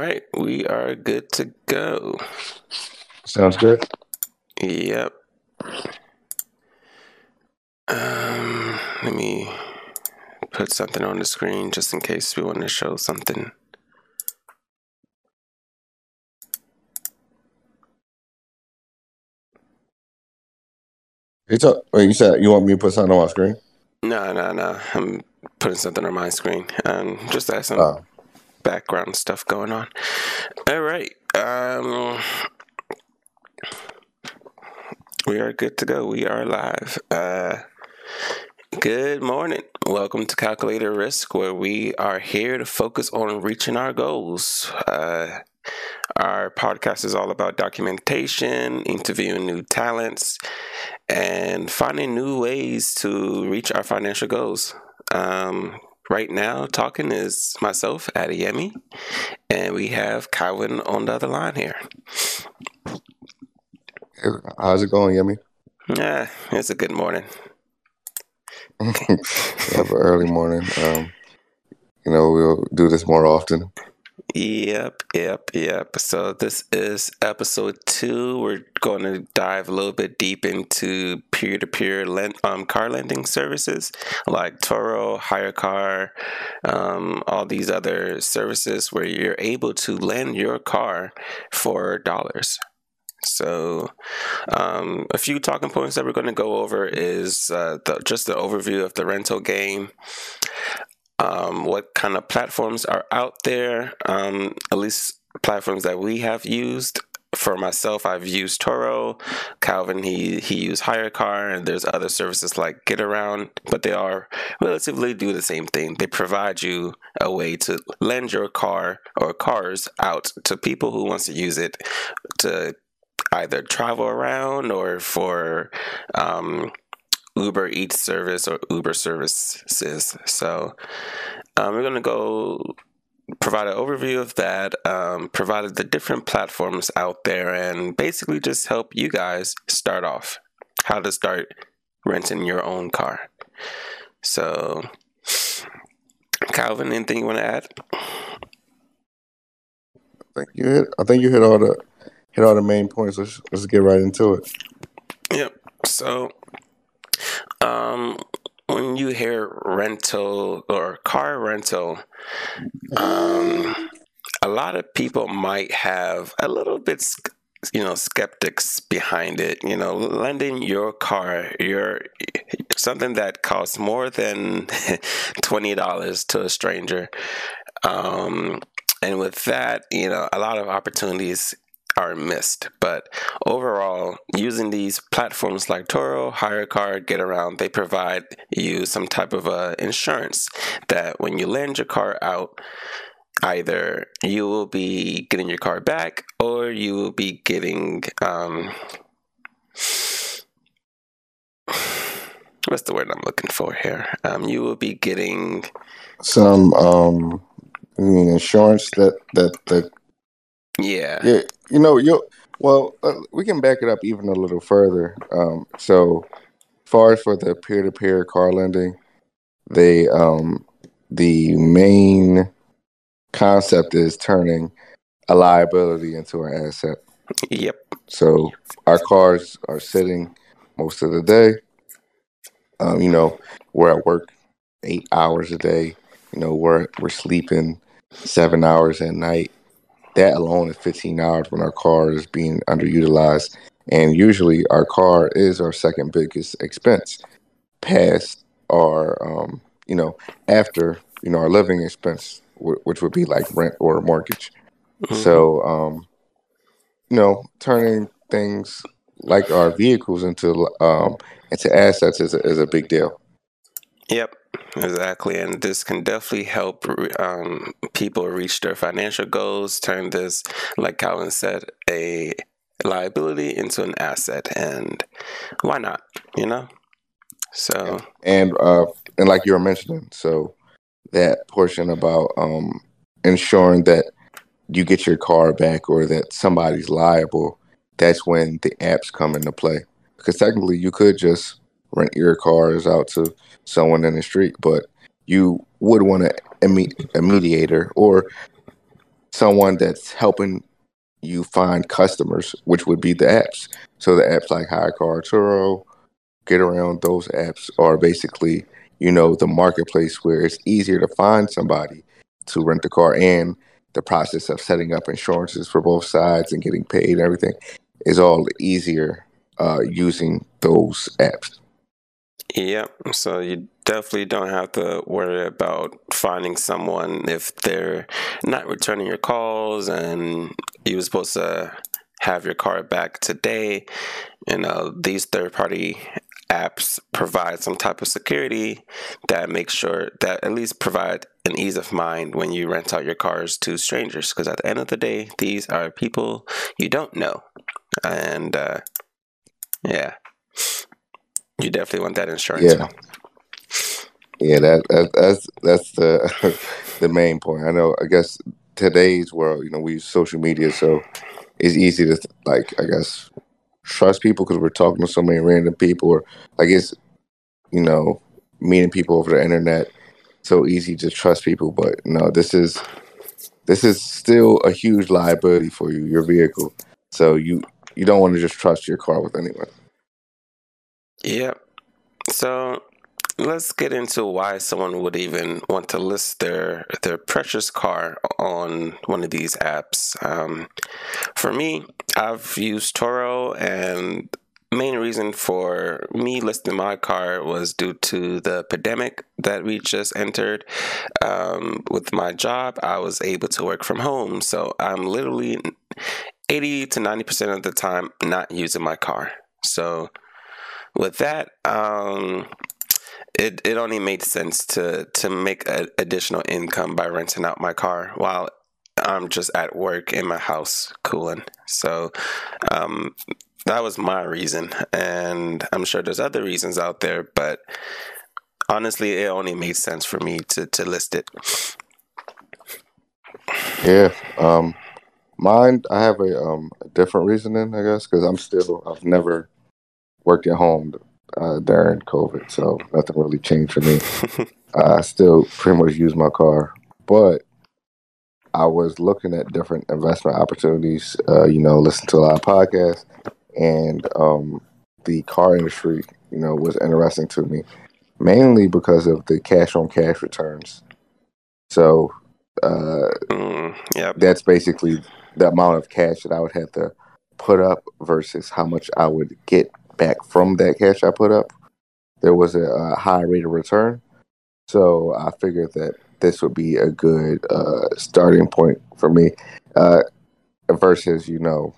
right, we are good to go. Sounds good. Yep. Um, let me put something on the screen just in case we want to show something. You, talk, wait, you said you want me to put something on my screen? No, no, no. I'm putting something on my screen. Um, just have Oh, background stuff going on. All right. Um, we are good to go. We are live. Uh, good morning. Welcome to Calculator Risk, where we are here to focus on reaching our goals. Uh, our podcast is all about documentation, interviewing new talents, and finding new ways to reach our financial goals. Um, right now, talking is myself, Adeyemi, and we have Calvin on the other line here. how's it going, Yemi? Yeah, it's a good morning. have an early morning. Um, you know, we'll do this more often. Yep, yep, yep. So this is episode two. We're going to dive a little bit deep into peer-to-peer lend, um, car lending services like Turo, Hire Car, um, all these other services where you're able to lend your car for dollars. So, um, a few talking points that we're going to go over is uh, the, just the overview of the rental game, um, what kind of platforms are out there, um, at least platforms that we have used. For myself, I've used Turo. Calvin, he he used HyreCar, and there's other services like Getaround, but they are relatively do the same thing. They provide you a way to lend your car or cars out to people who wants to use it to either travel around or for um, Uber Eats service or Uber services. So um, we're going to go provide an overview of that, um, provided the different platforms out there, and basically just help you guys start off how to start renting your own car. So, Calvin, anything you want to add? I think you hit. I think you hit all the hit all the main points. Let's let's get right into it. Yep. So, um, when you hear rental or car rental, um, a lot of people might have a little bit, you know, skeptics behind it. You know, lending your car, your something that costs more than twenty dollars to a stranger, um, and with that, you know, a lot of opportunities are missed. But overall, using these platforms like Turo, Hire Car, Getaround, they provide you some type of uh, insurance that when you lend your car out, either you will be getting your car back or you will be getting um, what's the word I'm looking for here? Um, you will be getting Some um, I mean insurance that that that yeah yeah, you know you. Well, uh, we can back it up even a little further. Um, so, far as for the peer to peer car lending, they um, the main concept is turning a liability into an asset. yep So our cars are sitting most of the day. Um, you know, we're at work eight hours a day. You know, we're we're sleeping seven hours at night. That alone is 15 hours when our car is being underutilized. And usually our car is our second biggest expense past our, um, you know, after, you know, our living expense, wh- which would be like rent or mortgage. Mhm. So, um, you know, turning things like our vehicles into um, into assets is a, is a big deal. Yep, exactly. And this can definitely help um, people reach their financial goals, turn this, like Calvin said, a liability into an asset. And why not? You know? So, And uh, and like you were mentioning, so that portion about um, ensuring that you get your car back or that somebody's liable, that's when the apps come into play. Because technically, you could just rent your cars out to someone in the street, but you would want a, a, mediator or someone that's helping you find customers, which would be the apps. So the apps like HyreCar, Turo, Getaround, those apps are basically, you know, the marketplace where it's easier to find somebody to rent the car and the process of setting up insurances for both sides and getting paid and everything is all easier uh, using those apps. Yep. So you definitely don't have to worry about finding someone if they're not returning your calls and you were supposed to have your car back today. You know, these third party apps provide some type of security that makes sure that at least provide an ease of mind when you rent out your cars to strangers because at the end of the day these are people you don't know and uh, yeah you definitely want that insurance yeah yeah that, that that's that's the the main point i know i guess today's world you know we use social media so it's easy to like i guess trust people because we're talking to so many random people, or I guess you know meeting people over the internet. So easy to trust people, but no, this is this is still a huge liability for you, your vehicle. So you you don't want to just trust your car with anyone. Yep. So let's get into why someone would even want to list their their precious car on one of these apps. Um, for me, I've used Turo, and main reason for me listing my car was due to the pandemic that we just entered. Um, with my job, I was able to work from home, so I'm literally 80 to 90 percent of the time not using my car. So with that, um, it it only made sense to to make additional income by renting out my car while I'm just at work in my house cooling. So um, that was my reason, and I'm sure there's other reasons out there, but honestly, it only made sense for me to to list it. Yeah, um, mine. I have a um a different reasoning, I guess, because I'm still I've never worked at home uh, during COVID, so nothing really changed for me. I still pretty much use my car, but I was looking at different investment opportunities. Uh, you know, listen to a lot of podcasts, and um, the car industry, you know, was interesting to me, mainly because of the cash on cash returns. So, uh, mm, yeah, that's basically the amount of cash that I would have to put up versus how much I would get back from that cash I put up. There was a, a high rate of return. So I figured that this would be a good uh, starting point for me uh, versus, you know,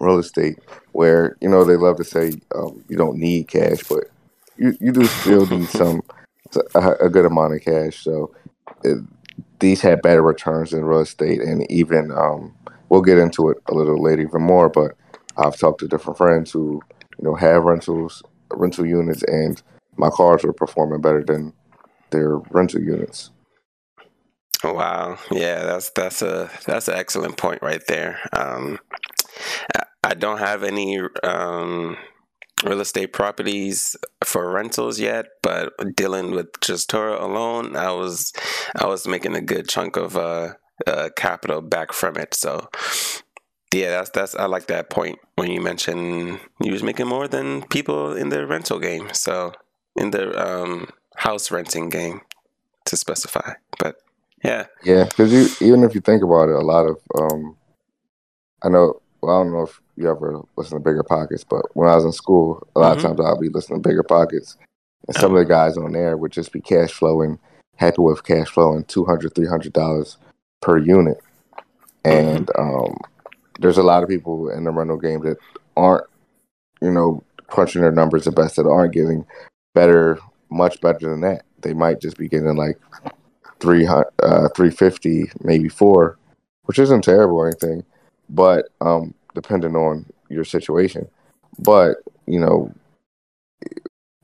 real estate, where, you know, they love to say um, you don't need cash, but you, you do still need some, a, a good amount of cash. So it, these had better returns than real estate. And even, um, we'll get into it a little later even more, but I've talked to different friends who you know, have rentals, rental units, and my cars were performing better than their rental units. Wow, yeah, that's that's a that's an excellent point right there. Um, I don't have any um, real estate properties for rentals yet, but dealing with just Turo alone, I was I was making a good chunk of uh, uh, capital back from it. So yeah, that's that's I like that point when you mentioned you was making more than people in the rental game. So in the um, house renting game, to specify. But yeah, yeah, because you even if you think about it, a lot of um, I know. Well, I don't know if you ever listen to Bigger Pockets, but when I was in school, a lot mm-hmm. of times I'll be listening to Bigger Pockets, and some oh. of the guys on there would just be cash flowing, happy with cash flowing two hundred, three hundred dollars per unit, and mm-hmm. um there's a lot of people in the rental game that aren't, you know, crunching their numbers the best that aren't getting better, much better than that. They might just be getting like 300, uh, 350, maybe four, which isn't terrible or anything, but um, depending on your situation. But, you know,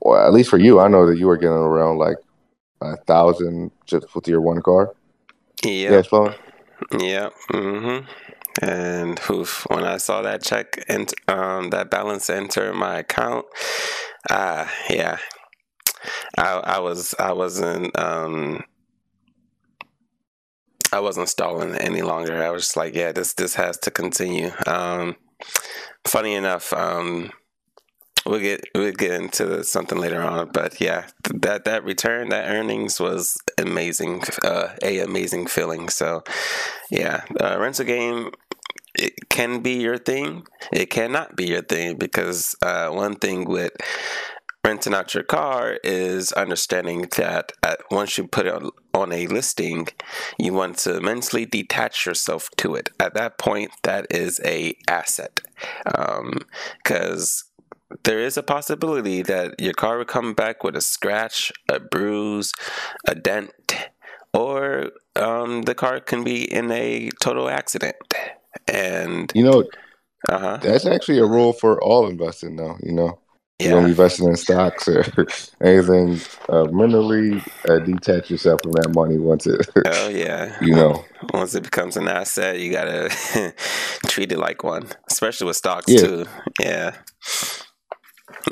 well, at least for you, I know that you were getting around like a thousand just with your one car. Yeah. Yeah. Mm-hmm. And oof, when I saw that check and um, that balance enter my account, uh, yeah, I, I was I wasn't um, I wasn't stalling any longer. I was just like, yeah, this this has to continue. Um, funny enough, um, we'll get we'll get into something later on, but yeah, that that return, that earnings was amazing, uh, a amazing feeling. So, yeah, uh, rental game it can be your thing. It cannot be your thing because uh, one thing with renting out your car is understanding that at, once you put it on, a listing, you want to mentally detach yourself to it. At that point, that is a asset because um, there is a possibility that your car will come back with a scratch, a bruise, a dent, or um, the car can be in a total accident. And you know, uh-huh. that's actually a rule for all investing, though. You know, Yeah. you to be investing in stocks or anything, uh, mentally uh, detach yourself from that money once it, Oh yeah. you know. Once it becomes an asset, you gotta treat it like one, especially with stocks Yeah. too. Yeah.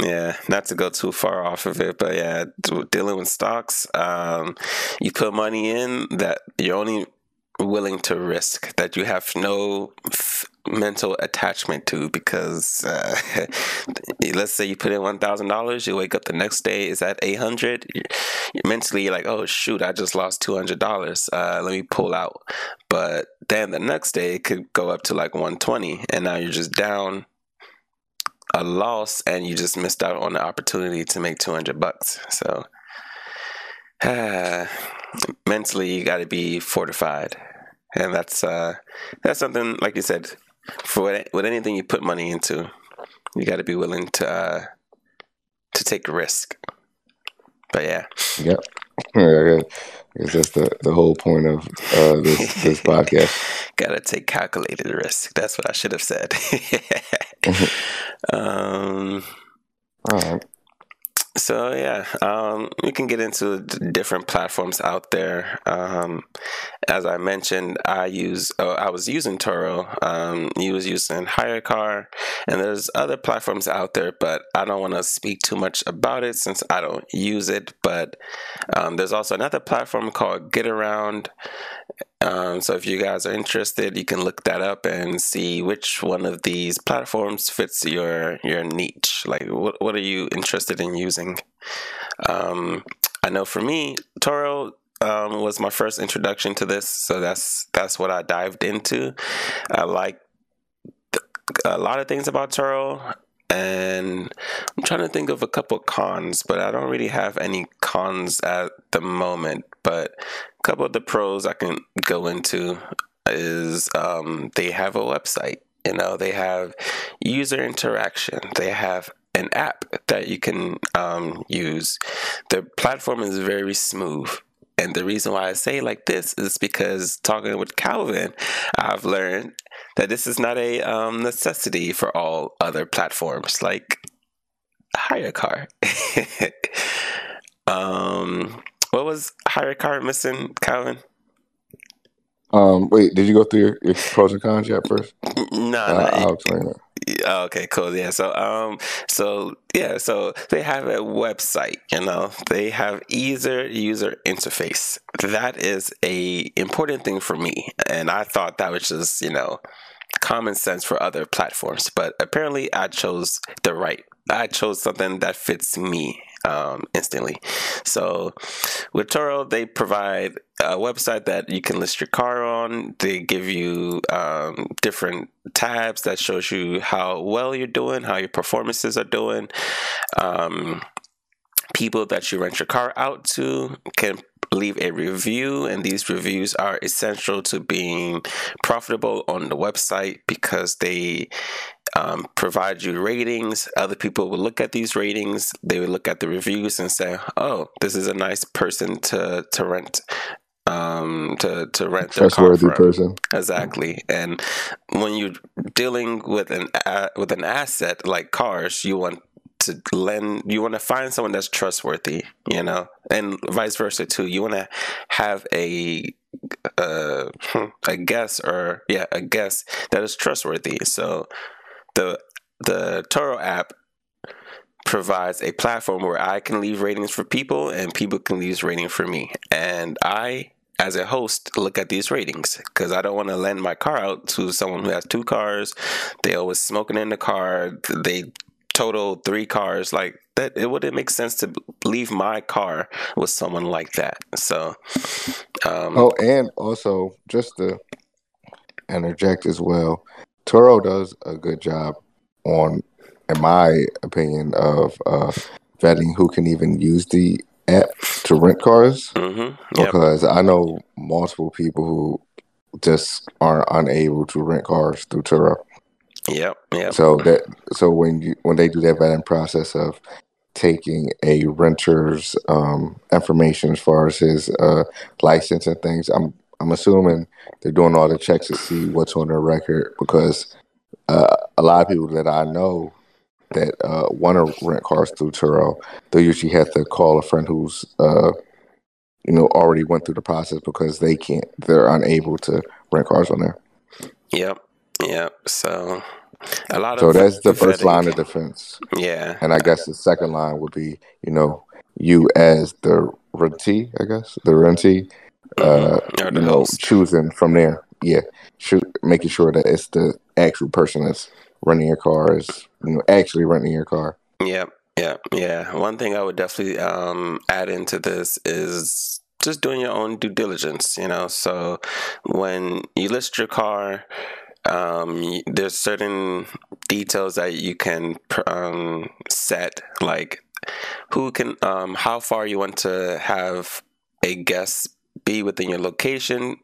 Yeah, not to go too far off of it, but yeah, dealing with stocks, um, you put money in that you're only willing to risk, that you have no f- mental attachment to, because uh, let's say you put in one thousand dollars, you wake up the next day is at eight hundred. Mentally, you're like, oh shoot, I just lost two hundred dollars. Uh, let me pull out. But then the next day it could go up to like one twenty, and now you're just down a loss and you just missed out on the opportunity to make 200 bucks so mentally you got to be fortified and that's uh that's something like you said for what, with anything you put money into you got to be willing to uh to take risk but yeah Yep. Yeah, I guess that's the, the whole point of uh, this this podcast. gotta take calculated risk that's what i should have said um All right. So yeah, um, we can get into different platforms out there. Um, as I mentioned, I use oh, I was using Turo. Um, you was using HyreCar, and there's other platforms out there, but I don't want to speak too much about it since I don't use it. But um, there's also another platform called Getaround. Um, so if you guys are interested, you can look that up and see which one of these platforms fits your your niche. Like, what what are you interested in using? Um, I know for me, Turo um, was my first introduction to this, so that's that's what I dived into. I like a lot of things about Turo, and I'm trying to think of a couple cons, but I don't really have any cons at the moment. But a couple of the pros I can go into is um, they have a website. You know, they have user interaction. They have an app that you can um, use. The platform is very smooth. And the reason why I say like this is because talking with Calvin, I've learned that this is not a um, necessity for all other platforms like HyreCar. um, what was HyreCar missing, Calvin? Um, wait, did you go through your, your pros and cons yet first? No, Uh, no, I'll explain that. Oh, okay, cool. Yeah. So, um, so yeah, so they have a website. You know, they have easier user interface. That is a important thing for me, and I thought that was just you know common sense for other platforms, but apparently I chose the right. I chose something that fits me um, instantly. So with Turo, they provide a website that you can list your car on. They give you um, different tabs that shows you how well you're doing, how your performances are doing. Um, people that you rent your car out to can leave a review and these reviews are essential to being profitable on the website because they um, provide you ratings other people will look at these ratings they will look at the reviews and say oh this is a nice person to to rent um to to rent their car Trustworthy from person. Exactly, and when you're dealing with an a- with an asset like cars, you want to lend, you want to find someone that's trustworthy, you know, and vice versa too. You want to have a uh, a guest or yeah, a guest that is trustworthy. So the the Turo app provides a platform where I can leave ratings for people and people can leave ratings for me, and I as a host, look at these ratings because I don't want to lend my car out to someone who has two cars. They always smoking in the car. They total three cars. Like that, it wouldn't make sense to leave my car with someone like that. So, um, oh, and also just to interject as well, Turo does a good job on, in my opinion, of uh, vetting who can even use the app to rent cars. mhm, yep, Because I know multiple people who just are unable to rent cars through Turo. yep, yep, So that so when you when they do that vetting process of taking a renter's um, information as far as his uh, license and things, I'm I'm assuming they're doing all the checks to see what's on their record because uh, a lot of people that I know that uh, want to rent cars through Turo, they usually have to call a friend who's uh, you know already went through the process because they can't they're unable to rent cars on there. yep, yep. So a lot So of that's the first line of defense. Yeah, And I guess the second line would be, you know, you as the rentee, I guess, the rentee, uh, Mhm. You know, host. choosing from there. Yeah, shoot, making sure that it's the actual person that's renting your car is, you know, actually renting your car. Yeah, yeah, yeah. One thing I would definitely um, add into this is just doing your own due diligence. You know, so when you list your car, um, there's certain details that you can um, set, like who can, um, how far you want to have a guest be within your location.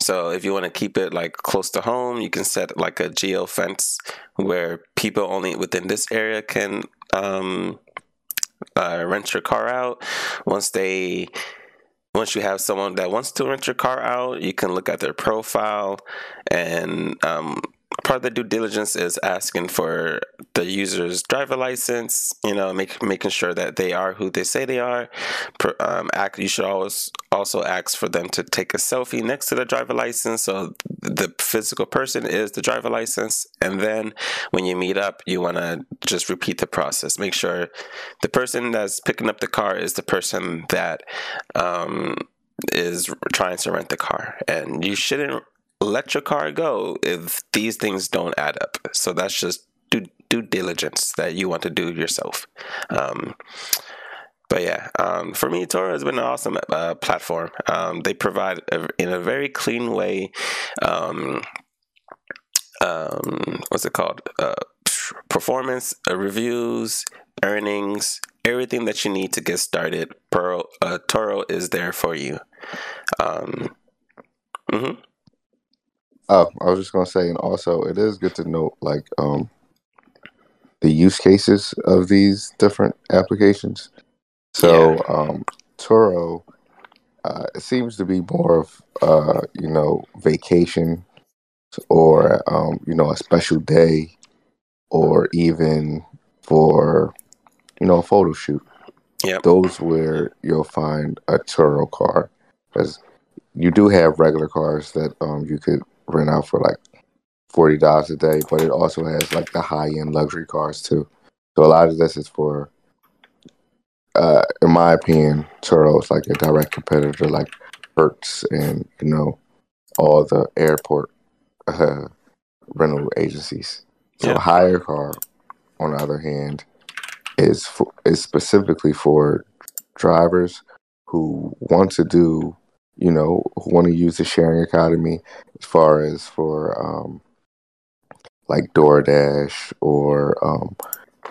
So if you want to keep it like close to home, you can set like a geo fence where people only within this area can um, uh, rent your car out. Once they, once you have someone that wants to rent your car out, you can look at their profile, and um, part of the due diligence is asking for the user's driver license. You know, make, making sure that they are who they say they are. Um, act, you should always also ask for them to take a selfie next to the driver license, so the physical person is the driver license, and then when you meet up, you want to just repeat the process. Make sure the person that's picking up the car is the person that um, is trying to rent the car, and you shouldn't let your car go if these things don't add up. So that's just due, due diligence that you want to do yourself. Um, but yeah, um, for me, Turo has been an awesome uh, platform. Um, they provide a, in a very clean way. Um, um, what's it called? Uh, performance, uh, reviews, earnings, everything that you need to get started. Pearl, uh, Turo is there for you. Um, mhm. Oh, I was just gonna say, and also it is good to note like um the use cases of these different applications. So um Turo uh it seems to be more of uh, you know, vacation or um, you know, a special day or even for you know, a photo shoot. Yep. Those where you'll find a Turo car. Because you do have regular cars that um you could rent out for like forty dollars a day, but it also has like the high end luxury cars too. So a lot of this is for, uh, in my opinion, Turo is like a direct competitor, like Hertz and you know all the airport uh, rental agencies. So Yeah. HyreCar, on the other hand, is for, is specifically for drivers who want to do, you know, who want to use the sharing economy as far as for um, like DoorDash or um,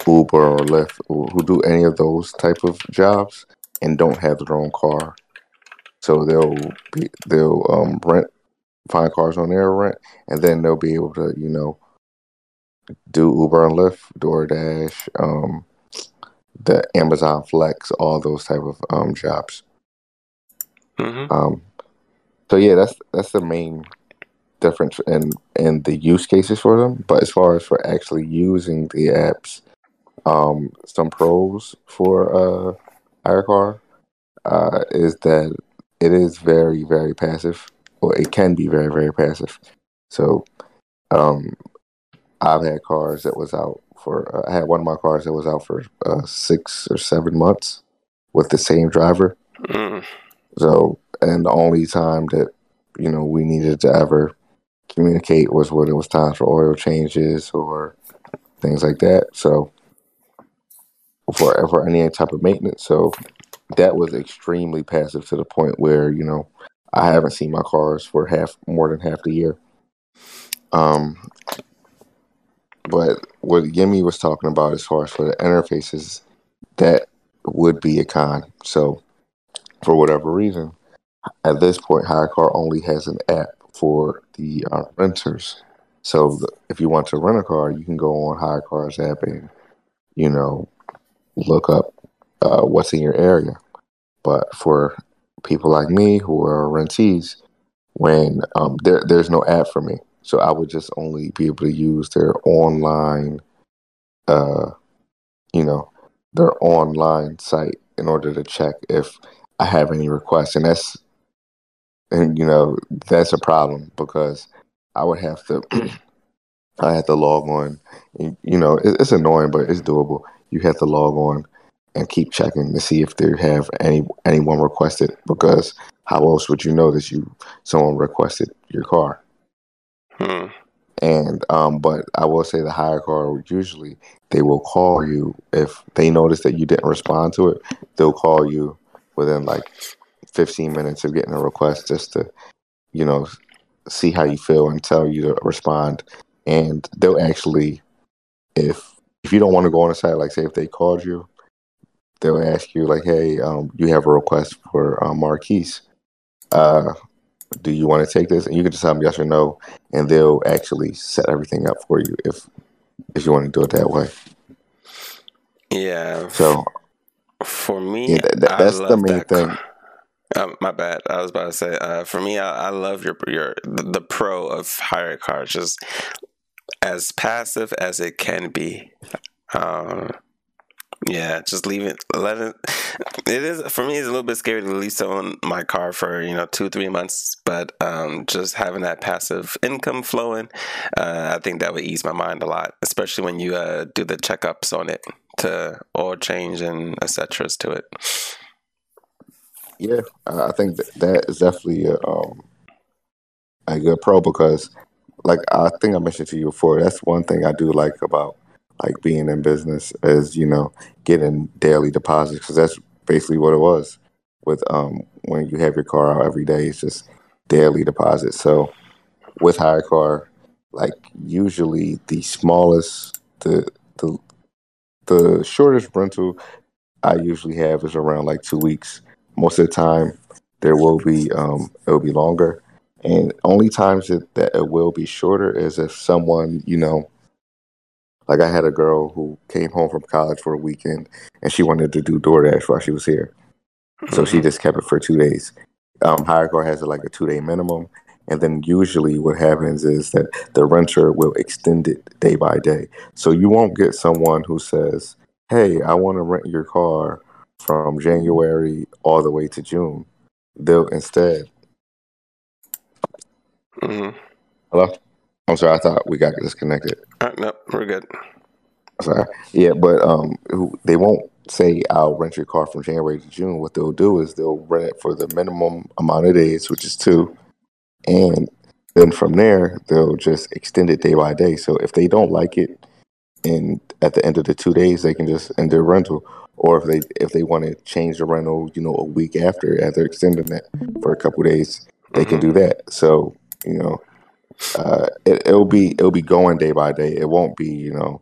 Uber or Lyft, who do any of those type of jobs and don't have their own car. So they'll be they'll um, rent find cars on their rent, and then they'll be able to you know do Uber and Lyft, DoorDash, um, the Amazon Flex, all those type of um, jobs. Hmm Um, so yeah, that's that's the main difference in in the use cases for them. But as far as for actually using the apps, um, some pros for uh, HyreCar uh, is that it is very very passive, or it can be very very passive. So um, I've had cars that was out for. Uh, I had one of my cars that was out for uh, six or seven months with the same driver mm So, and the only time that you know we needed to ever communicate was when it was time for oil changes or things like that. So, for for any type of maintenance, so that was extremely passive to the point where you know I haven't seen my cars for half more than half the year. Um, but what Yemi was talking about as far as for the interfaces, that would be a con. So for whatever reason, at this point, HyreCar only has an app for the uh, renters. So the, if you want to rent a car, you can go on HyreCar's app and you know look up uh, what's in your area. But for people like me who are rentees, when um, there there's no app for me, so I would just only be able to use their online, uh, you know, their online site in order to check if I have any requests, and that's and you know that's a problem because I would have to I have to log on. And, you know, it, it's annoying, but it's doable. You have to log on and keep checking to see if they have any anyone requested because how else would you know that you someone requested your car? Hmm. And um, but I will say the HyreCar usually they will call you if they notice that you didn't respond to it. They'll call you within like 15 minutes of getting a request just to, you know, see how you feel and tell you to respond. And they'll actually, if if you don't want to go on the site, like say if they called you, they'll ask you like, "Hey, um, you have a request for uh, Marquise. Uh, do you want to take this?" And you can just tell them yes or no, and they'll actually set everything up for you if if you want to do it that way. Yeah. So For me, yeah, that, that, I that's the main that. thing. car. Um, my bad. I was about to say. Uh, for me, I, I love your your the, the pro of HyreCar, just as passive as it can be. Um, yeah, just leave it. Let it. It is for me. It's a little bit scary to lease someone my car for you know two three months, but um, just having that passive income flowing, uh, I think that would ease my mind a lot, especially when you uh, do the checkups on it to oil change and etc. to it. Yeah, I think that, that is definitely a, um, a good pro because, like I think I mentioned to you before, that's one thing I do like about like being in business is you know getting daily deposits because that's basically what it was with um when you have your car out every day. It's just daily deposits. So with HyreCar, like usually the smallest, the the the shortest rental I usually have is around like two weeks. Most of the time, there will be um, it will be longer, and only times that, that it will be shorter is if someone you know, like I had a girl who came home from college for a weekend and she wanted to do DoorDash while she was here, so she Mhm. just kept it for two days. Um, HyreCar has like a two day minimum, and then usually what happens is that the renter will extend it day by day. So you won't get someone who says, "Hey, I want to rent your car from January all the way to June." They'll instead. Mhm. Hello. I'm sorry. I thought we got disconnected. Uh, nope, we're good. Sorry. Yeah, but um, they won't say I'll rent your car from January to June. What they'll do is they'll rent it for the minimum amount of days, which is two, and then from there they'll just extend it day by day. So if they don't like it, and at the end of the two days they can just end their rental, or if they if they want to change the rental, you know, a week after after extending it for a couple days, they can Mhm. do that. So you know, uh, it, it'll be it'll be going day by day. It won't be you know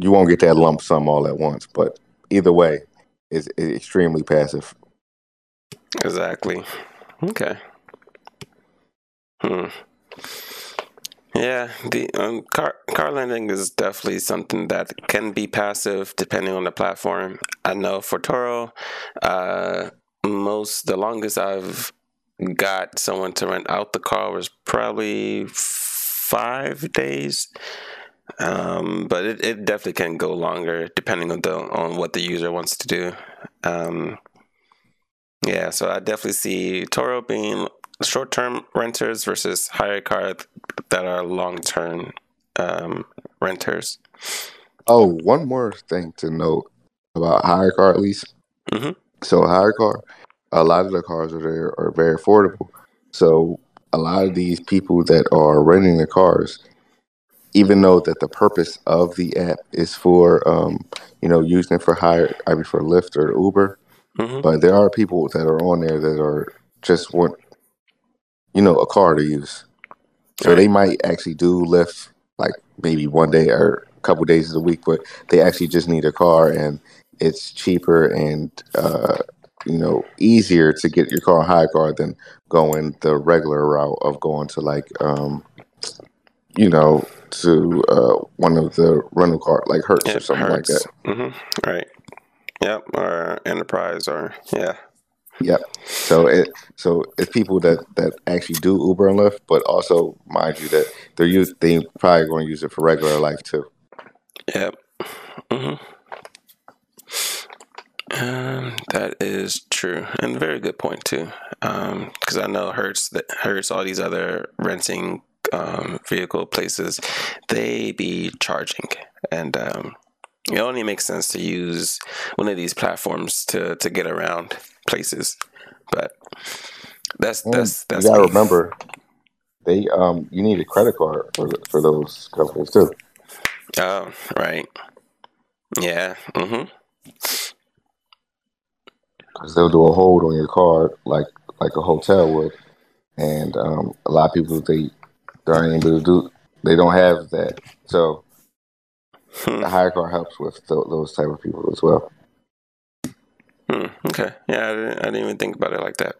you won't get that lump sum all at once. But either way, it's, it's extremely passive. Exactly. Okay. Hmm. Yeah, the um, car car lending is definitely something that can be passive depending on the platform. I know for Turo, uh, most the longest I've got someone to rent out the car was probably five days. Um, but it, it definitely can go longer depending on the on what the user wants to do. Um, yeah, so I definitely see Turo being short-term renters versus HyreCar that are long-term um, renters. Oh, one more thing to note about HyreCar, at least. Mhm. So HyreCar, a lot of the cars are there are very affordable. So a lot of these people that are renting the cars, even though that the purpose of the app is for um, you know using it for hire, I mean for Lyft or Uber, hmm but there are people that are on there that are just want you know a car to use. So they might actually do Lyft like maybe one day or a couple days of the week, but they actually just need a car and it's cheaper and uh, you know easier to get your car a hire car than going the regular route of going to like um, you know to uh, one of the rental car like Hertz or It something like that. Hertz. hmm Right. Yep. Or enterprise or yeah. Yep. So it so it's people that that actually do Uber and Lyft, but also mind you that they're use they probably going to use it for regular life too. Yep. hmm Um, that is true, and very good point too. Because I know Hertz, that Hertz, all these other renting um, vehicle places, they be charging, and um, it only makes sense to use one of these platforms to to get around places. But that's And that's you that's gotta me. remember they um you need a credit card for for those companies too. Oh, right. Yeah. Mm-hmm. because they'll do a hold on your card like like a hotel would, and um, a lot of people they they aren't able to do they don't have that. So Hmm. the HyreCar helps with th- those type of people as well. Hmm. Okay. Yeah, I didn't, I didn't even think about it like that.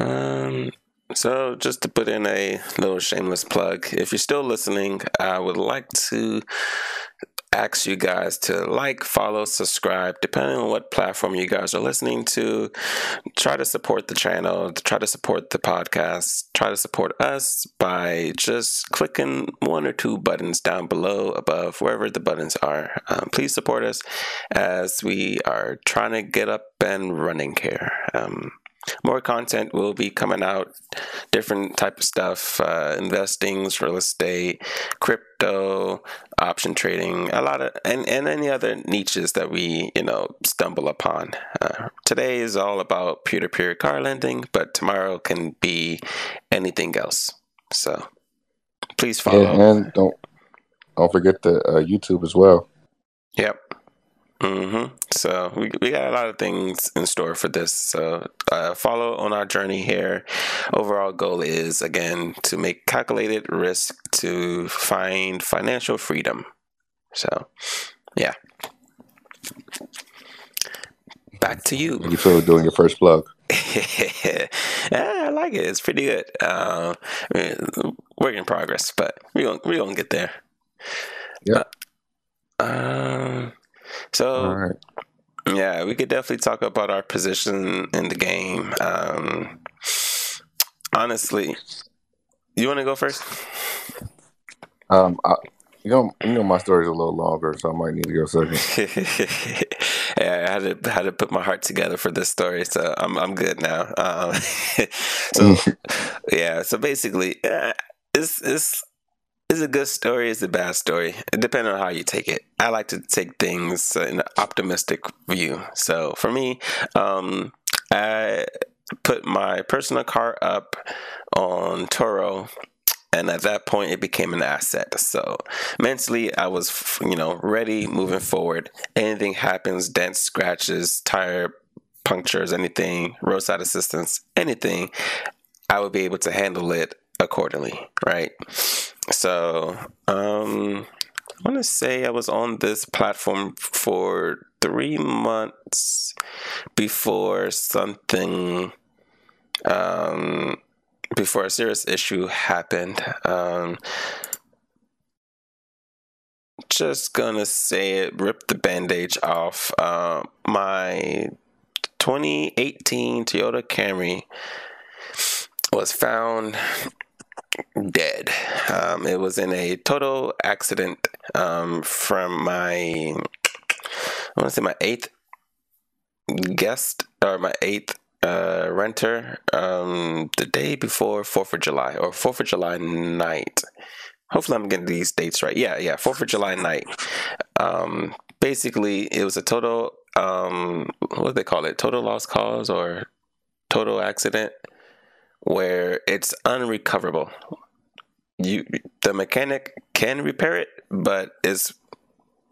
Um. So, just to put in a little shameless plug, if you're still listening, I would like to ask you guys to like, follow, subscribe, depending on what platform you guys are listening to. Try to support the channel, try to support the podcast, try to support us by just clicking one or two buttons down below, above, wherever the buttons are. Um, please support us as we are trying to get up and running here. Um, more content will be coming out different type of stuff uh, investings real estate crypto option trading a lot of and, and any other niches that we you know stumble upon. Uh, today is all about peer-to-peer car lending but tomorrow can be anything else. So please Yeah, follow. and don't don't forget the uh, YouTube as well. yep Mm-hmm. So we, we got a lot of things in store for this. So uh, follow on our journey here. Overall goal is again to make calculated risk to find financial freedom. So yeah. Back to you. You feel doing your first plug. yeah, I like it. It's pretty good. Uh, work in progress, but we gonna we gonna get there. Yep. Um. So right. yeah, we could definitely talk about our position in the game. Um, honestly, you want to go first? Um, I, you know, you know, my story's a little longer, so I might need to go second. yeah, I had to had to put my heart together for this story, so I'm I'm good now. Um, so yeah, so basically, uh, it's it's it's a good story. It's a bad story. Depends on how you take it. I like to take things in an optimistic view. So for me, um, I put my personal car up on Turo and at that point it became an asset so mentally i was you know ready moving forward anything happens dents scratches tire punctures anything roadside assistance anything i would be able to handle it accordingly right so um i want to say i was on this platform for three months before something um before a serious issue happened. Um, just gonna say it, ripped the bandage off. Uh, my 2018 Toyota Camry was found dead. Um, it was in a total accident um, from my, I want to say my eighth guest or my eighth uh, renter um, the day before Fourth of July or Fourth of July night. Hopefully, I'm getting these dates right. Yeah, yeah, Fourth of July night. Um, basically, it was a total um, what do they call it? Total loss cause or total accident, where it's unrecoverable. You, the mechanic can repair it, but it's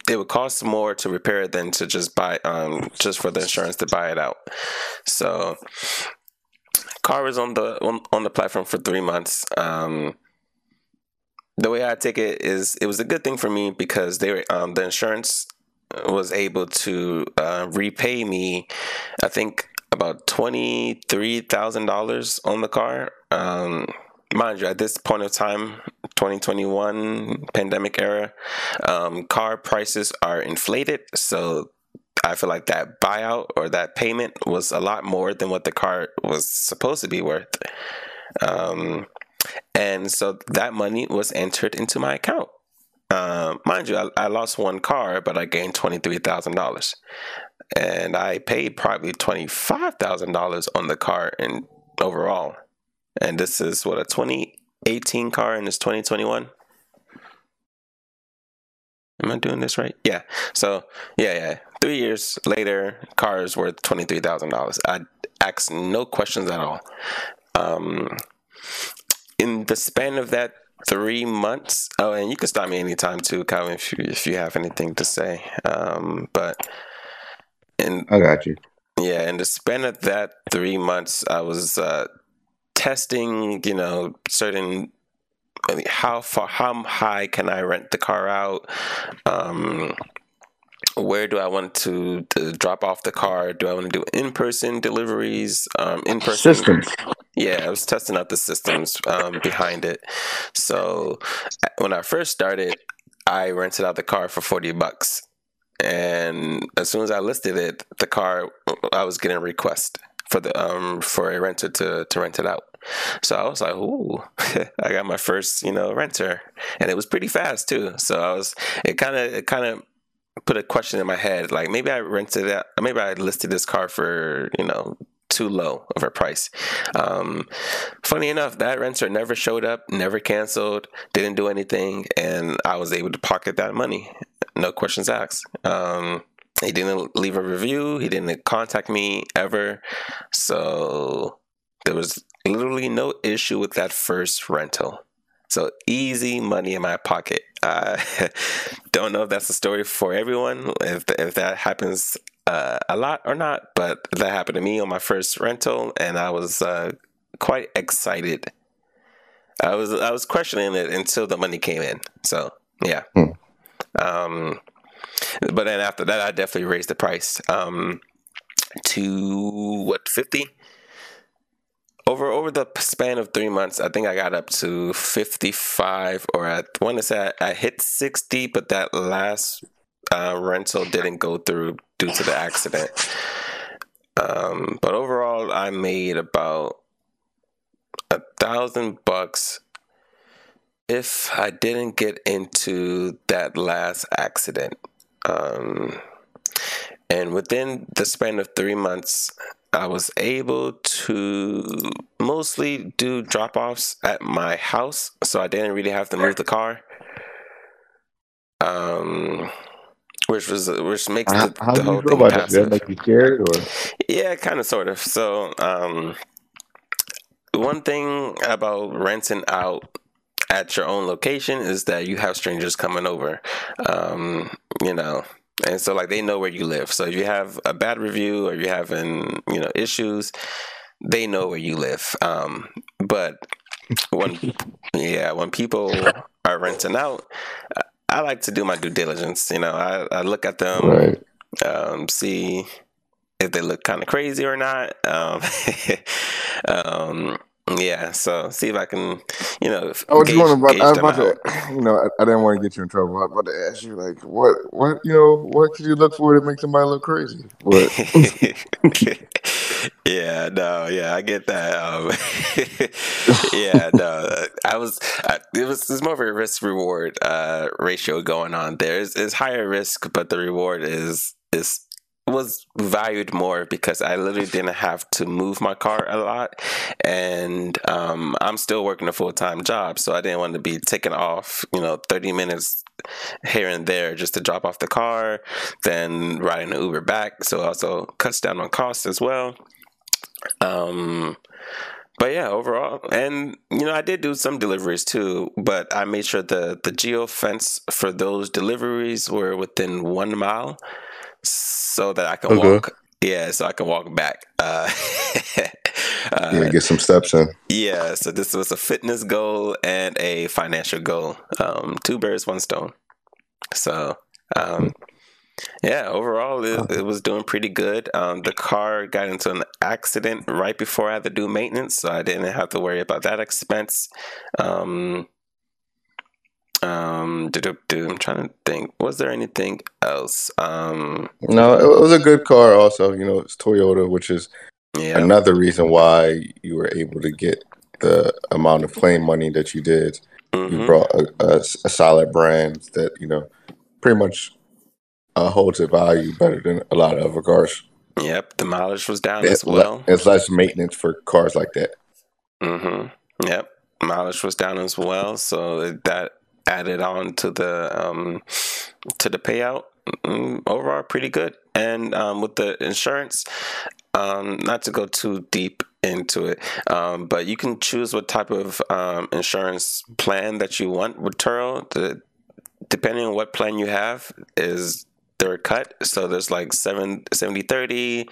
it would cost more to repair it than to just buy um just for the insurance to buy it out. So car was on the on, on the platform for three months. Um, the way I take it is it was a good thing for me because they were um, the insurance was able to uh, repay me, I think about twenty three thousand dollars on the car. Um, mind you, at this point of time, 2021 pandemic era, um, car prices are inflated. So I feel like that buyout or that payment was a lot more than what the car was supposed to be worth. Um, and so that money was entered into my account. Uh, mind you, I, I, lost one car, but I gained twenty three thousand dollars, and I paid probably twenty five thousand dollars on the car in overall. And this is what a twenty eighteen car, and it's twenty twenty one. Am I doing this right? Yeah. So yeah, yeah. Three years later, car is worth twenty three thousand dollars. I asked no questions at all. Um, in the span of that three months. Oh, and you can stop me anytime too, Calvin, if you if you have anything to say. Um, but and I got you. Yeah, in the span of that three months, I was uh, testing. You know, certain how far, how high can I rent the car out? Um, where do I want to, to, drop off the car? Do I want to do in person deliveries? Um, in person systems. Yeah, I was testing out the systems um, behind it. So when I first started, I rented out the car for forty bucks, and as soon as I listed it, the car I was getting a request for the um for a renter to to rent it out. So I was like, "Ooh, I got my first you know renter," and it was pretty fast too. So I was it kind of it kind of put a question in my head like maybe I rented it maybe I listed this car for you know too low of a price. Um, funny enough, that renter never showed up, never canceled, didn't do anything, and I was able to pocket that money, no questions asked. Um, he didn't leave a review. He didn't contact me ever. So there was literally no issue with that first rental. So easy money in my pocket. I don't know if that's a story for everyone. If if that happens uh, a lot or not, but that happened to me on my first rental, and I was uh, quite excited. I was I was questioning it until the money came in. So yeah. Hmm. Um, but then after that, I definitely raised the price um, to what fifty. Over over the span of three months, I think I got up to fifty five, or I want to say I, I hit sixty, but that last uh, rental didn't go through due to the accident. Um, but overall, I made about a thousand bucks if I didn't get into that last accident. Um, and within the span of three months, I was able to mostly do drop offs at my house, so I didn't really have to move the car. Um, which was which makes the, how the whole thing passive. Make you scared, or yeah, kind of, sort of. So, um, one thing about renting out at your own location is that you have strangers coming over. Um, you know, and so like they know where you live. So if you have a bad review or you're having you know issues, they know where you live. Um, but when yeah, when people are renting out, I like to do my due diligence. You know, I, I look at them, right. um, see if they look kind of crazy or not. Um, um, yeah, so see if I can, you know. I was gauge, about, I was about to, you know, I, I, didn't want to get you in trouble. I was about to ask you, like, what, what, you know, what could you look for to make somebody look crazy? What? yeah, no, yeah, I get that. Um, yeah, no, I was, I, it was, it's more of a risk reward uh, ratio going on there. It's, it's higher risk, but the reward is is was valued more because I literally didn't have to move my car a lot, and um, I'm still working a full time job, so I didn't want to be taking off, you know, 30 minutes here and there just to drop off the car, then riding an Uber back. So also cuts down on costs as well. Um, but yeah, overall, and you know, I did do some deliveries too, but I made sure the the geo fence for those deliveries were within one mile, so that I can Okay. walk. Yeah, so I can walk back. Uh, uh, Yeah, get some steps in. yeah, so this was a fitness goal and a financial goal. Um, two birds, one stone. So, um, yeah, overall, it, it was doing pretty good. Um, the car got into an accident right before I had to do maintenance, so I didn't have to worry about that expense. Um, um, I'm trying to think. Was there anything else? Um, No, it was a good car. Also, you know, it's Toyota, which is yeah, another reason why you were able to get the amount of claim money that you did. You mhm, brought a, a- a solid brand that you know pretty much uh, holds its value better than a lot of other cars. yep. The mileage was down It's, as le- well. it's less maintenance for cars like that. Mm-hmm. Yep. Mileage was down as well, so that added on to the um, to the payout. Mm, overall, pretty good. And um, with the insurance, um, not to go too deep into it, um, but you can choose what type of um, insurance plan that you want with Turo. The, depending on what plan you have, is their cut. So there's like 7, 70 30,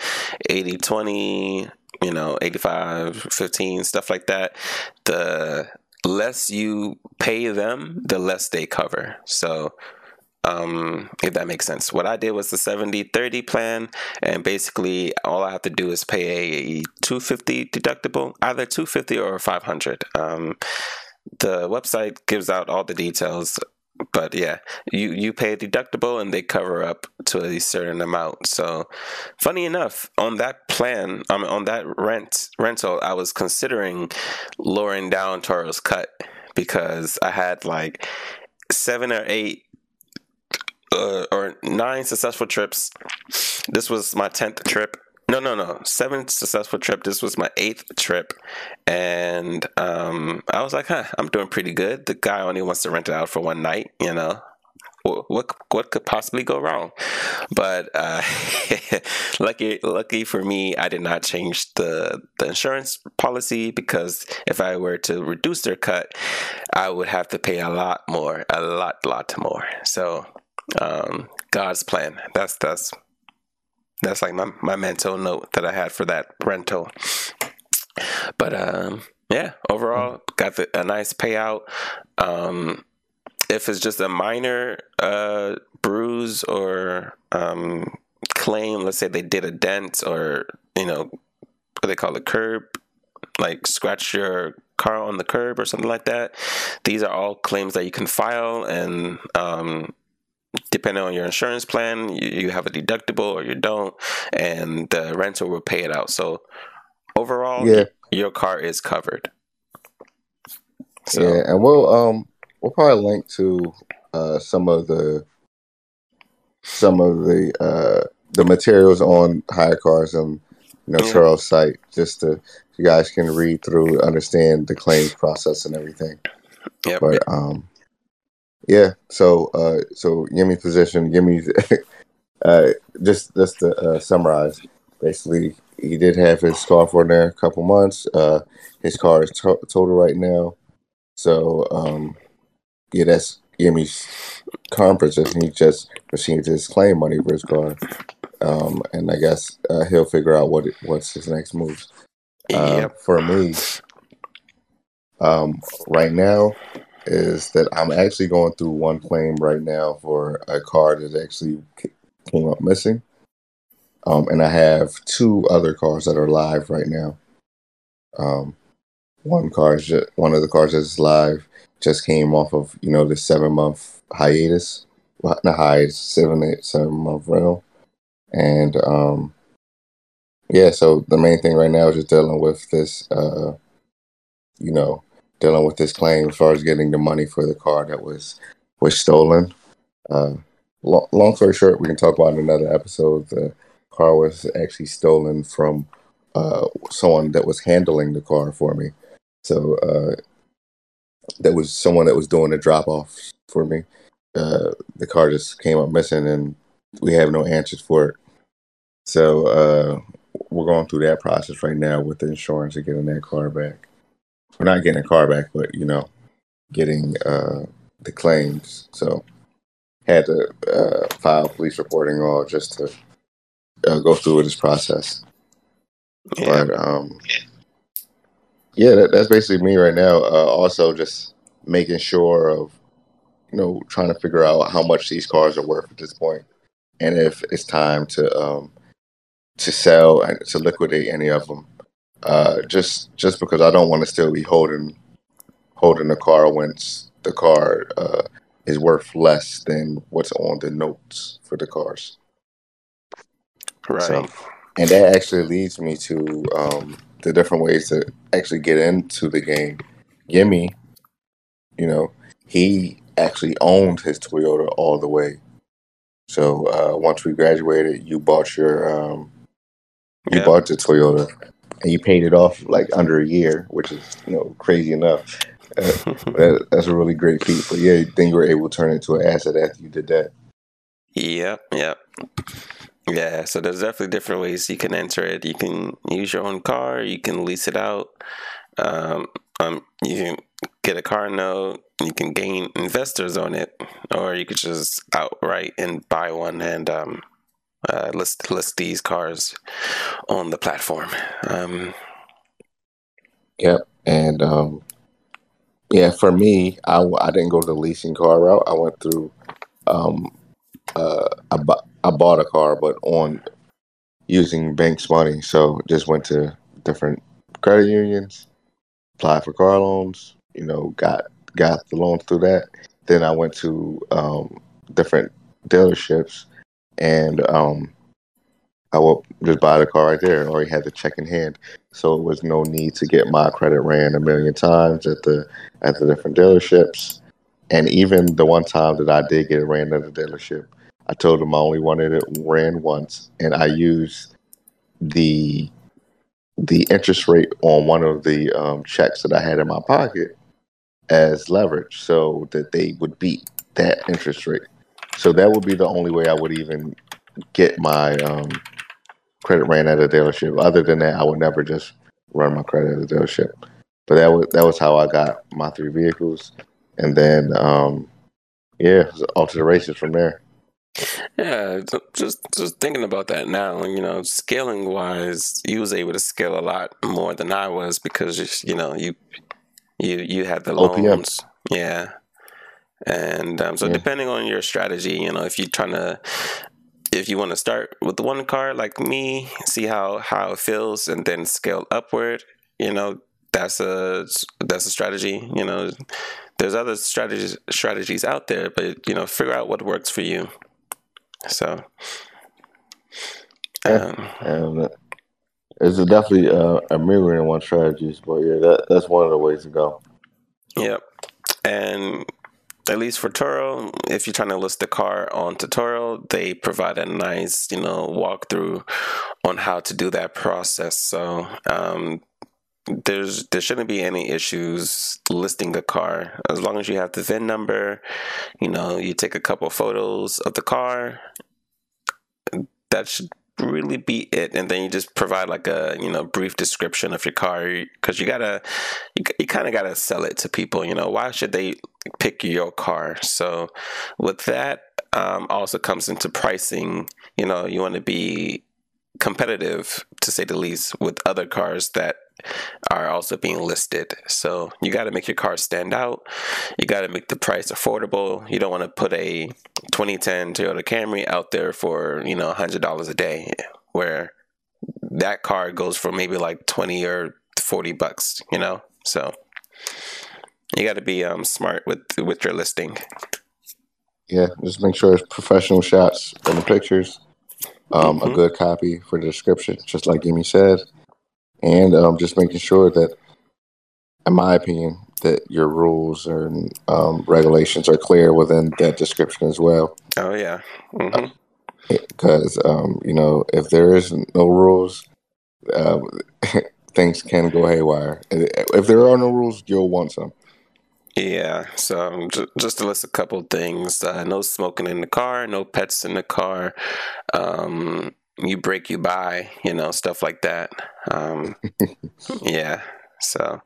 80 20, you know, 85 15, stuff like that. The less you pay them, the less they cover. So, um, if that makes sense. What I did was the 70 30 plan, and basically all I have to do is pay a 250 deductible, either 250 or 500. Um, the website gives out all the details but yeah you you pay a deductible and they cover up to a certain amount. So funny enough on that plan um, on that rent rental i was considering lowering down Turo's cut because i had like seven or eight uh, or nine successful trips. This was my 10th trip no no no. Seventh successful trip. This was my eighth trip. And um, i was like huh i'm doing pretty good. The guy only wants to rent it out for one night you know? What what, could possibly go wrong? But uh, lucky lucky for me i did not change the the insurance policy because if i were to reduce their cut i would have to pay a lot more a lot lot more. So um, god's plan. That's that's that's like my, my mental note that I had for that rental. But um, yeah, overall, got the, a nice payout. Um, if it's just a minor uh, bruise or um, claim, let's say they did a dent or, you know, what they call a curb, like scratch your car on the curb or something like that. These are all claims that you can file and um, depending on your insurance plan, you, you have a deductible or you don't, and the rental will pay it out. So overall, Yeah, your car is covered. So yeah, and we'll um we'll probably link to uh some of the some of the uh the materials on HyreCar's and you know Yeah. Charles' site just to you guys can read through, understand the claims process and everything. yep, But um, yeah. So uh, so Yemi's position, Yemi's uh, just just to uh, summarize, basically, he did have his car for there a couple months. Uh, his car is to- total right now. So um, yeah, that's Yemi's current position. He just received his claim money for his car. Um, and I guess uh, he'll figure out what it, what's his next moves. Uh, yep, For me, um, right now is that I'm actually going through one claim right now for a car that actually came up missing. Um, and I have two other cars that are live right now. Um, one car just, one of the cars that's live just came off of you know the seven month hiatus, well, not hiatus, seven eight seven month rental, and um, yeah. So the main thing right now is just dealing with this, uh, you know, dealing with this claim as far as getting the money for the car that was was stolen. Uh, long, long story short, we can talk about in another episode. The car was actually stolen from uh, someone that was handling the car for me. So uh, that was someone that was doing the drop off for me. Uh, the car just came up missing, and we have no answers for it. So uh, we're going through that process right now with the insurance and getting that car back. We're not getting a car back, but you know, getting uh, the claims. So had to uh, file police reporting all just to uh, go through with this process. Yeah. But um, yeah, that, that's basically me right now. Uh, also, just making sure of you know trying to figure out how much these cars are worth at this point, and if it's time to um, to sell and to liquidate any of them. Uh, just just because I don't want to still be holding holding the car once the car uh, is worth less than what's on the notes for the cars. Right. So, and that actually leads me to um, the different ways to actually get into the game. Yemi, you know, he actually owned his Toyota all the way. So uh, once we graduated, you bought your um, you Yeah. bought the Toyota and you paid it off like under a year, which is you know crazy enough. Uh, that, that's a really great feat. But yeah, then you were able to turn it into an asset after you did that. Yep, yep. Yeah, so there's definitely different ways you can enter it. You can use your own car, you can lease it out, um, um, you can get a car note, you can gain investors on it, or you could just outright and buy one and um, uh, list list these cars on the platform. Um, Yep. And um, yeah, for me, I, I didn't go the leasing car route. I went through, um, uh, I, bu- I bought a car, but on using bank's money. So just went to different credit unions, applied for car loans, you know, got got the loans through that. Then I went to um, different dealerships and um, I will just buy the car right there. I already had the check in hand so it was no need to get my credit ran a million times at the at the different dealerships. And even the one time that I did get it ran at a dealership, I told them I only wanted it ran once, and I used the the interest rate on one of the um, checks that I had in my pocket as leverage, so that they would beat that interest rate. So that would be the only way I would even get my um, credit ran at a dealership. Other than that, I would never just run my credit at a dealership. But that was that was how I got my three vehicles, and then um, yeah, it was off to the races from there. Yeah, just just thinking about that now, you know, scaling wise, you was able to scale a lot more than I was because you know you you you had the OPM. loans, yeah, and um, so Yeah. depending on your strategy, you know, if you're trying to if you want to start with the one car like me, see how how it feels, and then scale upward, you know, that's a that's a strategy. You know, there's other strategies strategies out there, but you know, figure out what works for you. So, Yeah. um, And it's definitely uh, a mirror in one strategies, but yeah, that that's one of the ways to go. yep. And at least for Turo, if you're trying to list the car on Turo, they provide a nice, you know, walkthrough on how to do that process. So, um, there's there shouldn't be any issues listing the car as long as you have the VIN number. You know, you take a couple photos of the car. That should really be it, and then you just provide like a you know brief description of your car because you gotta you, you kind of gotta sell it to people. You know, why should they pick your car? So with that, um, also comes into pricing. You know, you want to be competitive to say the least with other cars that are also being listed. So you got to make your car stand out. You got to make the price affordable. You don't want to put a 2010 Toyota Camry out there for, you know, $100 a day where that car goes for maybe like 20 or 40 bucks, you know? So you got to be um, smart with with your listing. Yeah, just make sure it's professional shots in the pictures, um, a Mhm. good copy for the description, just like Amy said, and um, just making sure that, in my opinion, that your rules and um, regulations are clear within that description as well. Oh yeah. because um, you know if there is no rules, uh, things can go haywire. If there are no rules, you'll want some. Yeah, so um, just to list a couple things: uh, no smoking in the car, no pets in the car. Um, you break, you buy, you know, stuff like that. Um, yeah, so,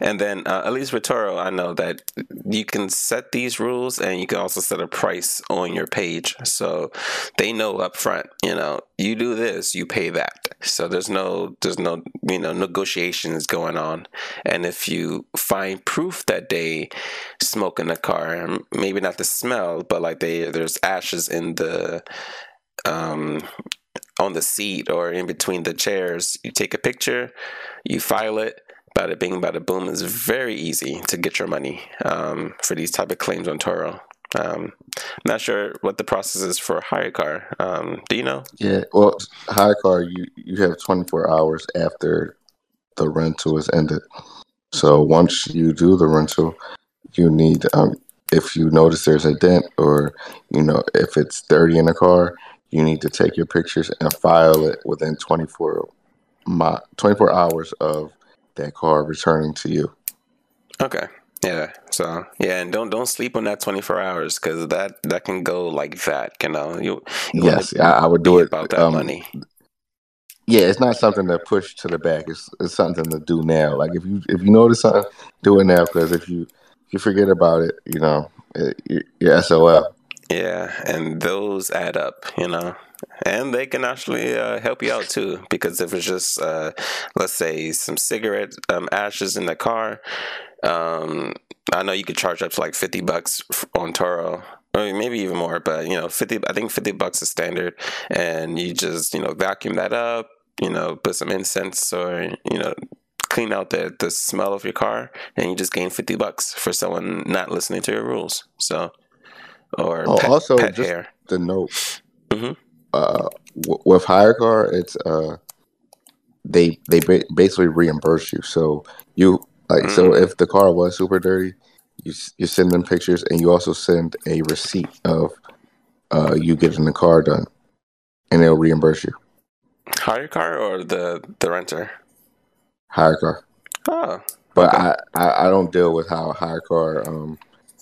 and then uh, at least with Turo, I know that you can set these rules and you can also set a price on your page. So they know up front, you know, you do this, you pay that. So there's no, there's no, you know, negotiations going on. And if you find proof that they smoke in the car, maybe not the smell, but like they, there's ashes in the, um, on the seat or in between the chairs, you take a picture, you file it, bada bing, bada boom is very easy to get your money um, for these type of claims on Turo. Um, I'm not sure what the process is for HyreCar. Um, do you know? Yeah, well, HyreCar, you, you have 24 hours after the rental is ended. So once you do the rental, you need, um, if you notice there's a dent or, you know, if it's dirty in the car, you need to take your pictures and file it within 24, 24 hours of that car returning to you. Okay. Yeah. So yeah, and don't don't sleep on that twenty four hours because that that can go like that. You know. You, you yes, I, I, would do it about that um, money. Yeah, it's not something to push to the back. It's it's something to do now. Like if you if you notice something, do it now. Because if you if you forget about it, you know, it, you're SOL. Yeah, and those add up. You know and they can actually uh, help you out too because if it's just uh, let's say some cigarette um, ashes in the car um, i know you could charge up to like 50 bucks on turo or maybe even more but you know 50 i think 50 bucks is standard. And you just you know vacuum that up you know put some incense or you know clean out the, the smell of your car and you just gain 50 bucks for someone not listening to your rules. So or oh, pet, also pet just hair. the note mm-hmm uh, w- with HyreCar, it's uh, they they ba- basically reimburse you. So you like mm. so if the car was super dirty, you you send them pictures and you also send a receipt of uh, you getting the car done, and they'll reimburse you. Hire car or the the renter? HyreCar. Oh, but okay. I, I, I don't deal with how HyreCar um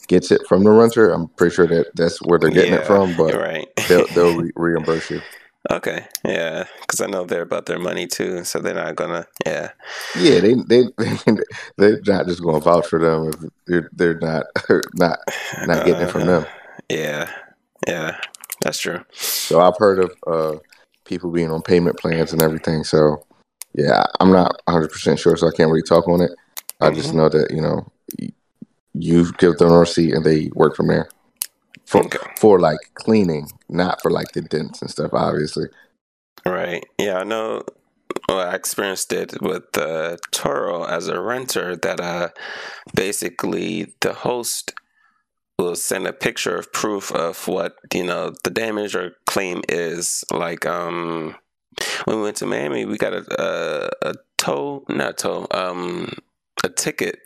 gets it from the renter. I'm pretty sure that that's where they're getting yeah, it from, but right. they'll, they'll re- reimburse you. Okay, yeah, because I know they're about their money too, so they're not gonna, yeah, yeah, they they they're not just gonna vouch for them if they're they're not not not getting uh, it from them. Uh-huh. Yeah, yeah, that's true. So I've heard of uh, people being on payment plans and everything. So yeah, I'm not 100 percent sure, so I can't really talk on it. I mm-hmm. just know that you know you give them a receipt and they work from there for okay. for like cleaning, not for like the dents and stuff. Obviously, right? Yeah, I know. Well, I experienced it with uh, Turo as a renter. That uh, basically the host will send a picture of proof of what you know the damage or claim is. Like um, when we went to Miami, we got a a, a tow, not tow, um, a ticket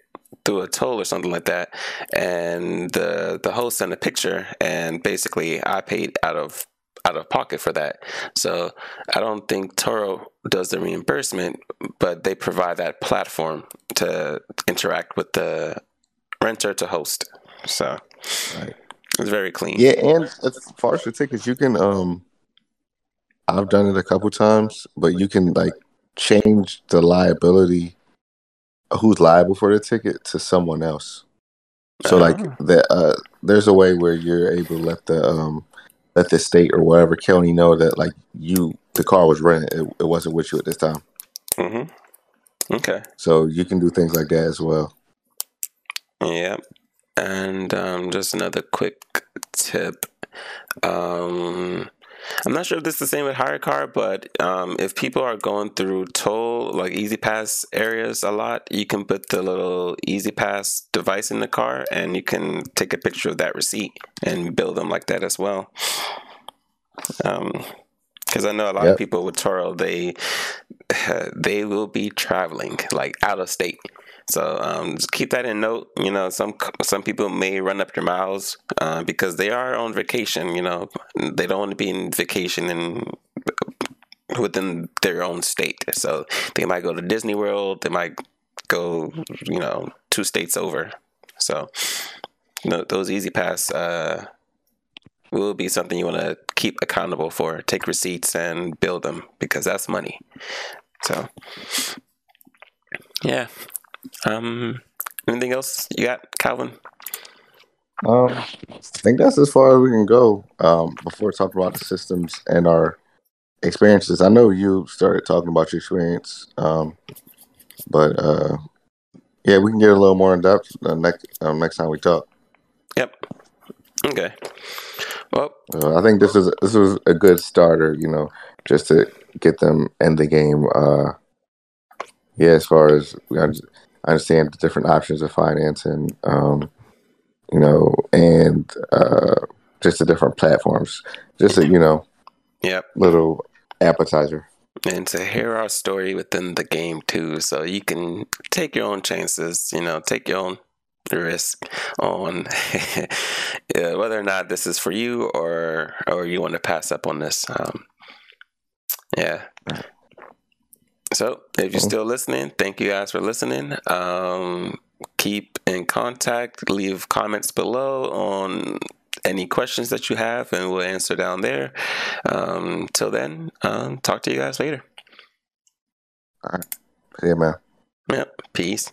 through a toll or something like that, and the the host sent a picture, and basically I paid out of out of pocket for that. So I don't think Turo does the reimbursement, but they provide that platform to interact with the renter to host. So right. it's very clean. Yeah, and as far as the tickets, you can um I've done it a couple times, but you can like change the liability who's liable for the ticket to someone else. So like ah. that, uh, there's a way where you're able to let the um, let the state or whatever county know that like you the car was rented, it, it wasn't with you at this time. Mm-hmm. Okay. So you can do things like that as well. Yep. And um, just another quick tip. Um, I'm not sure if this is the same with HyreCar, but um, if people are going through toll like E-ZPass areas a lot, you can put the little E-ZPass device in the car, and you can take a picture of that receipt and bill them like that as well. Um, Because I know a lot Yep. of people with Turo, they they will be traveling like out of state. So um, just keep that in note. You know, some some people may run up your miles uh, because they are on vacation. You know, they don't want to be in vacation in within their own state. So they might go to Disney World. They might go, you know, two states over. So you know, those E-ZPass uh, will be something you want to keep accountable for. Take receipts and bill them because that's money. So yeah. Um. Anything else you got, Calvin? Um, I think that's as far as we can go. Um, before talking about the systems and our experiences, I know you started talking about your experience. Um, but uh, yeah, we can get a little more in depth uh, next uh, next time we talk. Yep. Okay. Well, Uh, I think this is this was a good starter, you know, just to get them in the game. Uh, yeah, as far as I understand the different options of financing, um, you know, and uh, just the different platforms. Just a you know yep. little appetizer. and to hear our story within the game too so you can take your own chances you know take your own risk on whether or not this is for you or or you want to pass up on this um yeah so if you're still listening thank you guys for listening um keep in contact leave comments below on any questions that you have and we'll answer down there um till then um talk to you guys later Yeah, man. Yep. Peace.